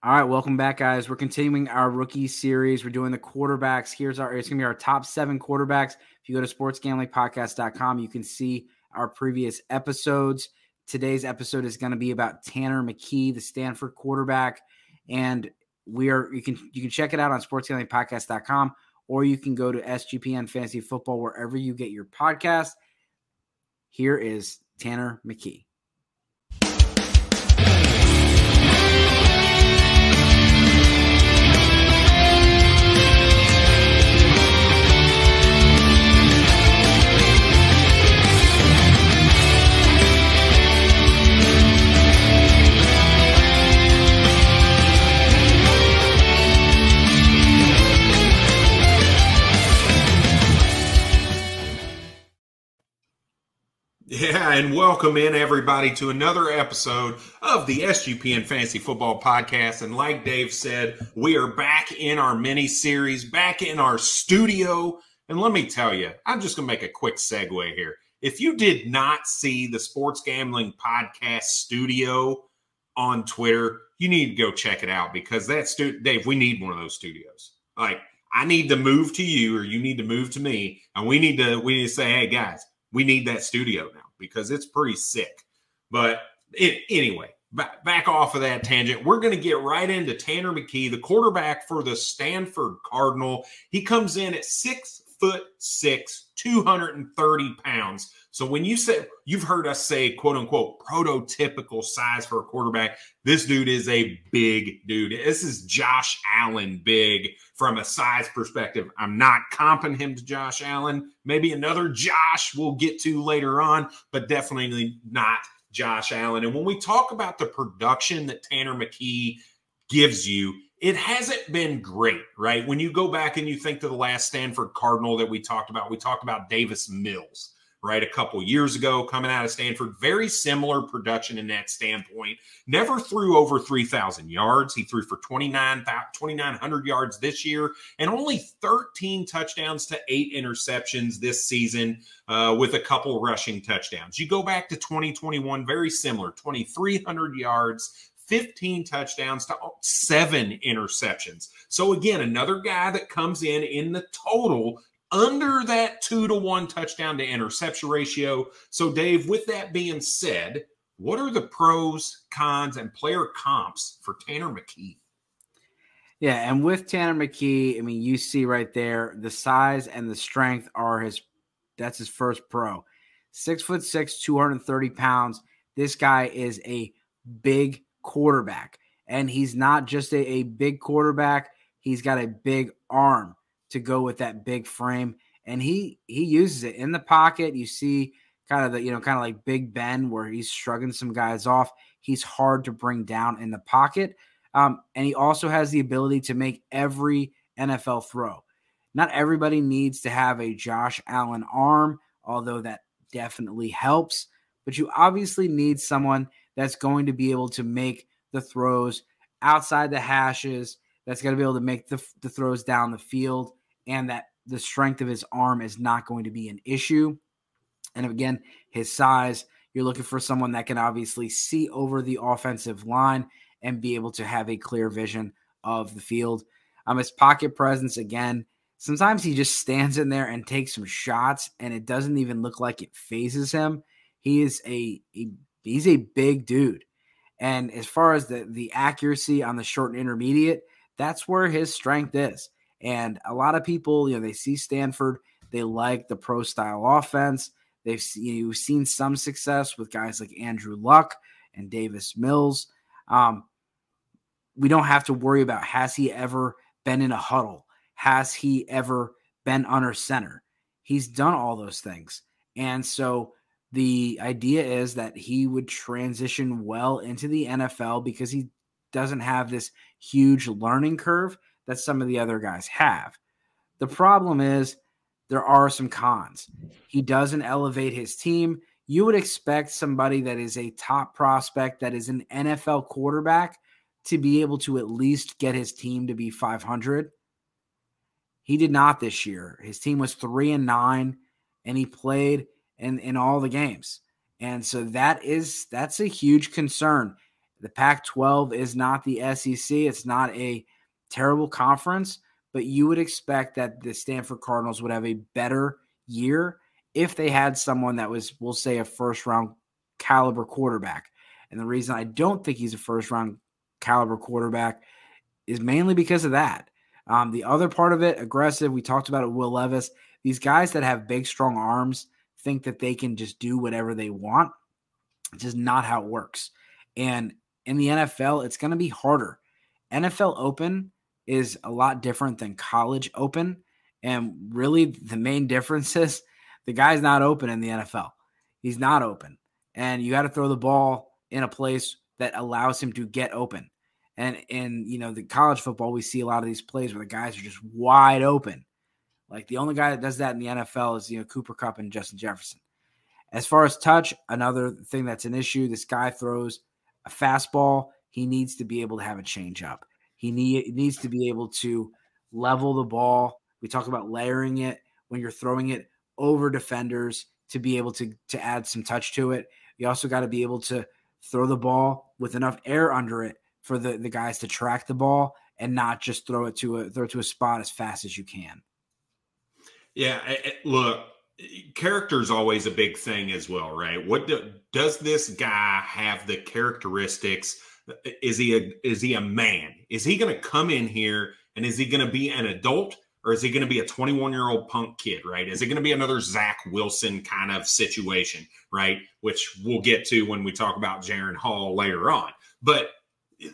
All right, welcome back, guys. We're continuing our rookie series. We're doing the quarterbacks. Here's our it's gonna be our top seven quarterbacks. If you go to sportsgamblingpodcast.com, you can see our previous episodes. Today's episode is to be about Tanner McKee, the Stanford quarterback, and we are you can you can check it out on sportsgamblingpodcast.com or you can go to SGPN Fantasy Football wherever you get your podcast. Here is Tanner McKee. And welcome in everybody to another episode of the SGPN Fantasy Football Podcast. And like Dave said, we are back in our mini series, back in our studio. And let me tell you, I'm just going to make a quick segue here. If you did not see the Sports Gambling Podcast studio on Twitter, you need to go check it out because that's stu- Dave. We need one of those studios. Like, I need to move to you, or you need to move to me, and we need to we need to say, hey guys we need that studio now because it's pretty sick. But it, anyway, back, back off of that tangent, we're going to get right into Tanner McKee, the quarterback for the Stanford Cardinal. He comes in at six foot six, 230 pounds. So when you say you've heard us say quote unquote prototypical size for a quarterback, this dude is a big dude. This is Josh Allen big from a size perspective. I'm not comping him to Josh Allen. Maybe another Josh we'll get to later on, but definitely not Josh Allen. And when we talk about the production that Tanner McKee gives you, it hasn't been great, right? When you go back and you think to the last Stanford Cardinal that we talked about, we talked about Davis Mills, right? A couple years ago coming out of Stanford, very similar production in that standpoint. Never threw over 3,000 yards. He threw for 29, 2,900 yards this year and only 13 touchdowns to eight interceptions this season uh, with a couple rushing touchdowns. You go back to 2021, very similar 2,300 yards, 15 touchdowns to seven interceptions. So, again, another guy that comes in in the total under that two to one touchdown to interception ratio. So, Dave, with that being said, what are the pros, cons, and player comps for Tanner McKee? Yeah, and with Tanner McKee, I mean, you see right there the size and the strength are his. That's his first pro. Six foot six, 230 pounds. This guy is a big quarterback. And he's not just a, a big quarterback, he's got a big arm to go with that big frame. And he he uses it in the pocket. You see kind of the, you know, kind of like Big Ben, where he's shrugging some guys off. He's hard to bring down in the pocket. Um, and he also has the ability to make every NFL throw. Not everybody needs to have a Josh Allen arm, although that definitely helps. But you obviously need someone that's going to be able to make the throws outside the hashes, that's going to be able to make the, the throws down the field, and that the strength of his arm is not going to be an issue. And again, his size, you're looking for someone that can obviously see over the offensive line and be able to have a clear vision of the field. Um, his pocket presence, again, sometimes he just stands in there and takes some shots, and it doesn't even look like it phases him. He is a, a he's a big dude. And as far as the the accuracy on the short and intermediate, that's where his strength is. And a lot of people, you know, they see Stanford, they like the pro style offense. They've you know, seen some success with guys like Andrew Luck and Davis Mills. Um, we don't have to worry about has he ever been in a huddle? Has he ever been under center? He's done all those things. And so the idea is that he would transition well into the NFL because he doesn't have this huge learning curve that some of the other guys have. The problem is there are some cons. He doesn't elevate his team. You would expect somebody that is a top prospect, that is an NFL quarterback, to be able to at least get his team to be 500. He did not this year. His team was three and nine, and he played in in all the games. And so that is that's a huge concern. The Pac 12 is not the SEC, it's not a terrible conference, but you would expect that the Stanford Cardinals would have a better year if they had someone that was, we'll say, a first round caliber quarterback. And the reason I don't think he's a first round caliber quarterback is mainly because of that. Um, the other part of it, aggressive, we talked about it, Will Levis. These guys that have big, strong arms think that they can just do whatever they want. It's just not how it works. And in the NFL, it's going to be harder. NFL Open is a lot different than college open. And really, the main difference is the guy's not open in the NFL. He's not open. And you got to throw the ball in a place that allows him to get open. And in you know the college football, we see a lot of these plays where the guys are just wide open. Like the only guy that does that in the NFL is you know Cooper Kupp and Justin Jefferson. As far as touch, another thing that's an issue. This guy throws a fastball. He needs to be able to have a changeup. He need, needs to be able to level the ball. We talk about layering it when you're throwing it over defenders to be able to to add some touch to it. You also got to be able to throw the ball with enough air under it for the, the guys to track the ball and not just throw it to a throw it to a spot as fast as you can. Yeah, look, character is always a big thing as well, right? What do, does this guy have the characteristics? Is he a is he a man? Is he going to come in here and is he going to be an adult or is he going to be a 21 year old punk kid? Right? Is it going to be another Zach Wilson kind of situation? Right? Which we'll get to when we talk about Jaren Hall later on. But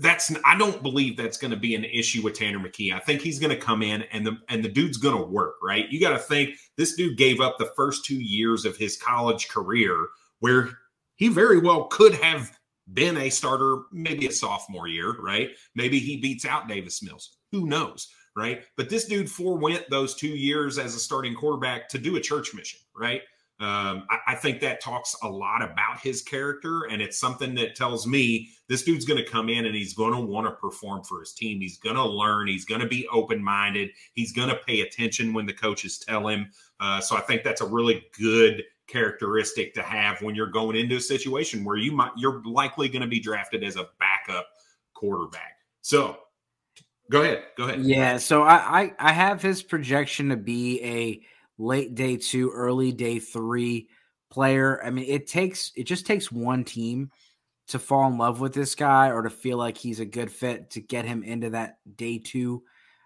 that's I don't believe that's going to be an issue with Tanner McKee. I think he's going to come in and the and the dude's going to work, right? You got to think this dude gave up the first 2 years of his college career where he very well could have been a starter maybe a sophomore year, right? Maybe he beats out Davis Mills. Who knows, right? But this dude forewent those 2 years as a starting quarterback to do a church mission, right? Um, I, I, think that talks a lot about his character, and it's something that tells me this dude's going to come in and he's going to want to perform for his team. He's going to learn. He's going to be open minded. He's going to pay attention when the coaches tell him. Uh, so I think that's a really good characteristic to have when you're going into a situation where you might you're likely going to be drafted as a backup quarterback. So go ahead, go ahead. Yeah, so I I, I have his projection to be a late day two, early day three player. I mean, it takes it just takes one team to fall in love with this guy or to feel like he's a good fit to get him into that day two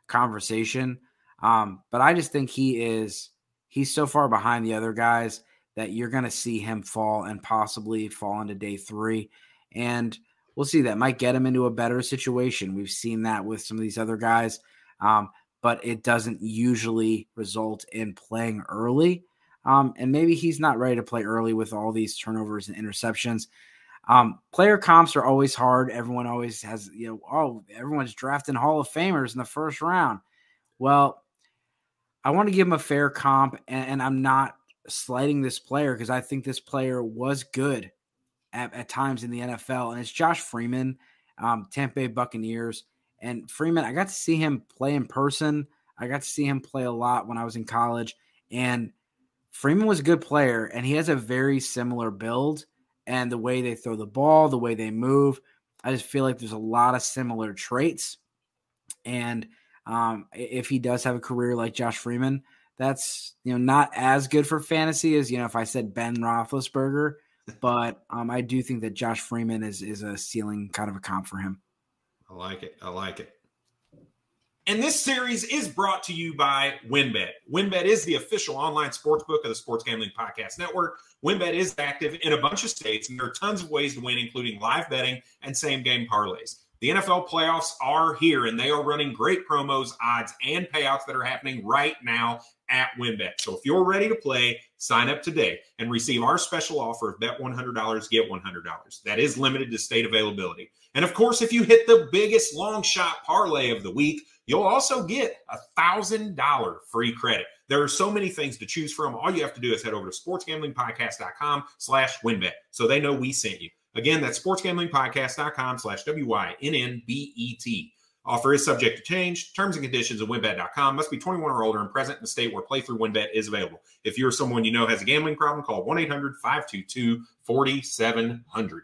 conversation. Um, but I just think he is he's so far behind the other guys that you're going to see him fall and possibly fall into day three. And we'll see that might get him into a better situation. We've seen that with some of these other guys. Um, but it doesn't usually result in playing early. Um, and maybe he's not ready to play early with all these turnovers and interceptions. Um, player comps are always hard. Everyone always has, you know, oh, everyone's drafting Hall of Famers in the first round. Well, I want to give him a fair comp, and, and I'm not slighting this player because I think this player was good at, at, times in the NFL, and it's Josh Freeman, um, Tampa Bay Buccaneers. And Freeman, I got to see him play in person. I got to see him play a lot when I was in college. And Freeman was a good player, and he has a very similar build and the way they throw the ball, the way they move. I just feel like there's a lot of similar traits. And um, if he does have a career like Josh Freeman, that's you know not as good for fantasy as you know if I said Ben Roethlisberger, but um, I do think that Josh Freeman is is a ceiling kind of a comp for him. I like it. I like it. And this series is brought to you by WynnBET. WynnBET is the official online sports book of the Sports Gambling Podcast Network. WynnBET is active in a bunch of states, and there are tons of ways to win, including live betting and same game parlays. The NFL playoffs are here, and they are running great promos, odds, and payouts that are happening right now at WynnBET. So if you're ready to play, sign up today and receive our special offer of bet $100, get $100. That is limited to state availability. And of course, if you hit the biggest long shot parlay of the week, you'll also get a $1,000 free credit. There are so many things to choose from. All you have to do is head over to sportsgamblingpodcast.com slash wynnbet so they know we sent you. Again, that's sportsgamblingpodcast.com slash W-Y-N-N-B-E-T. Offer is subject to change. Terms and conditions at wynnbet.com. Must be 21 or older and present in the state where playthrough WynnBET is available. If you're someone you know has a gambling problem, call 1 800 522 4700.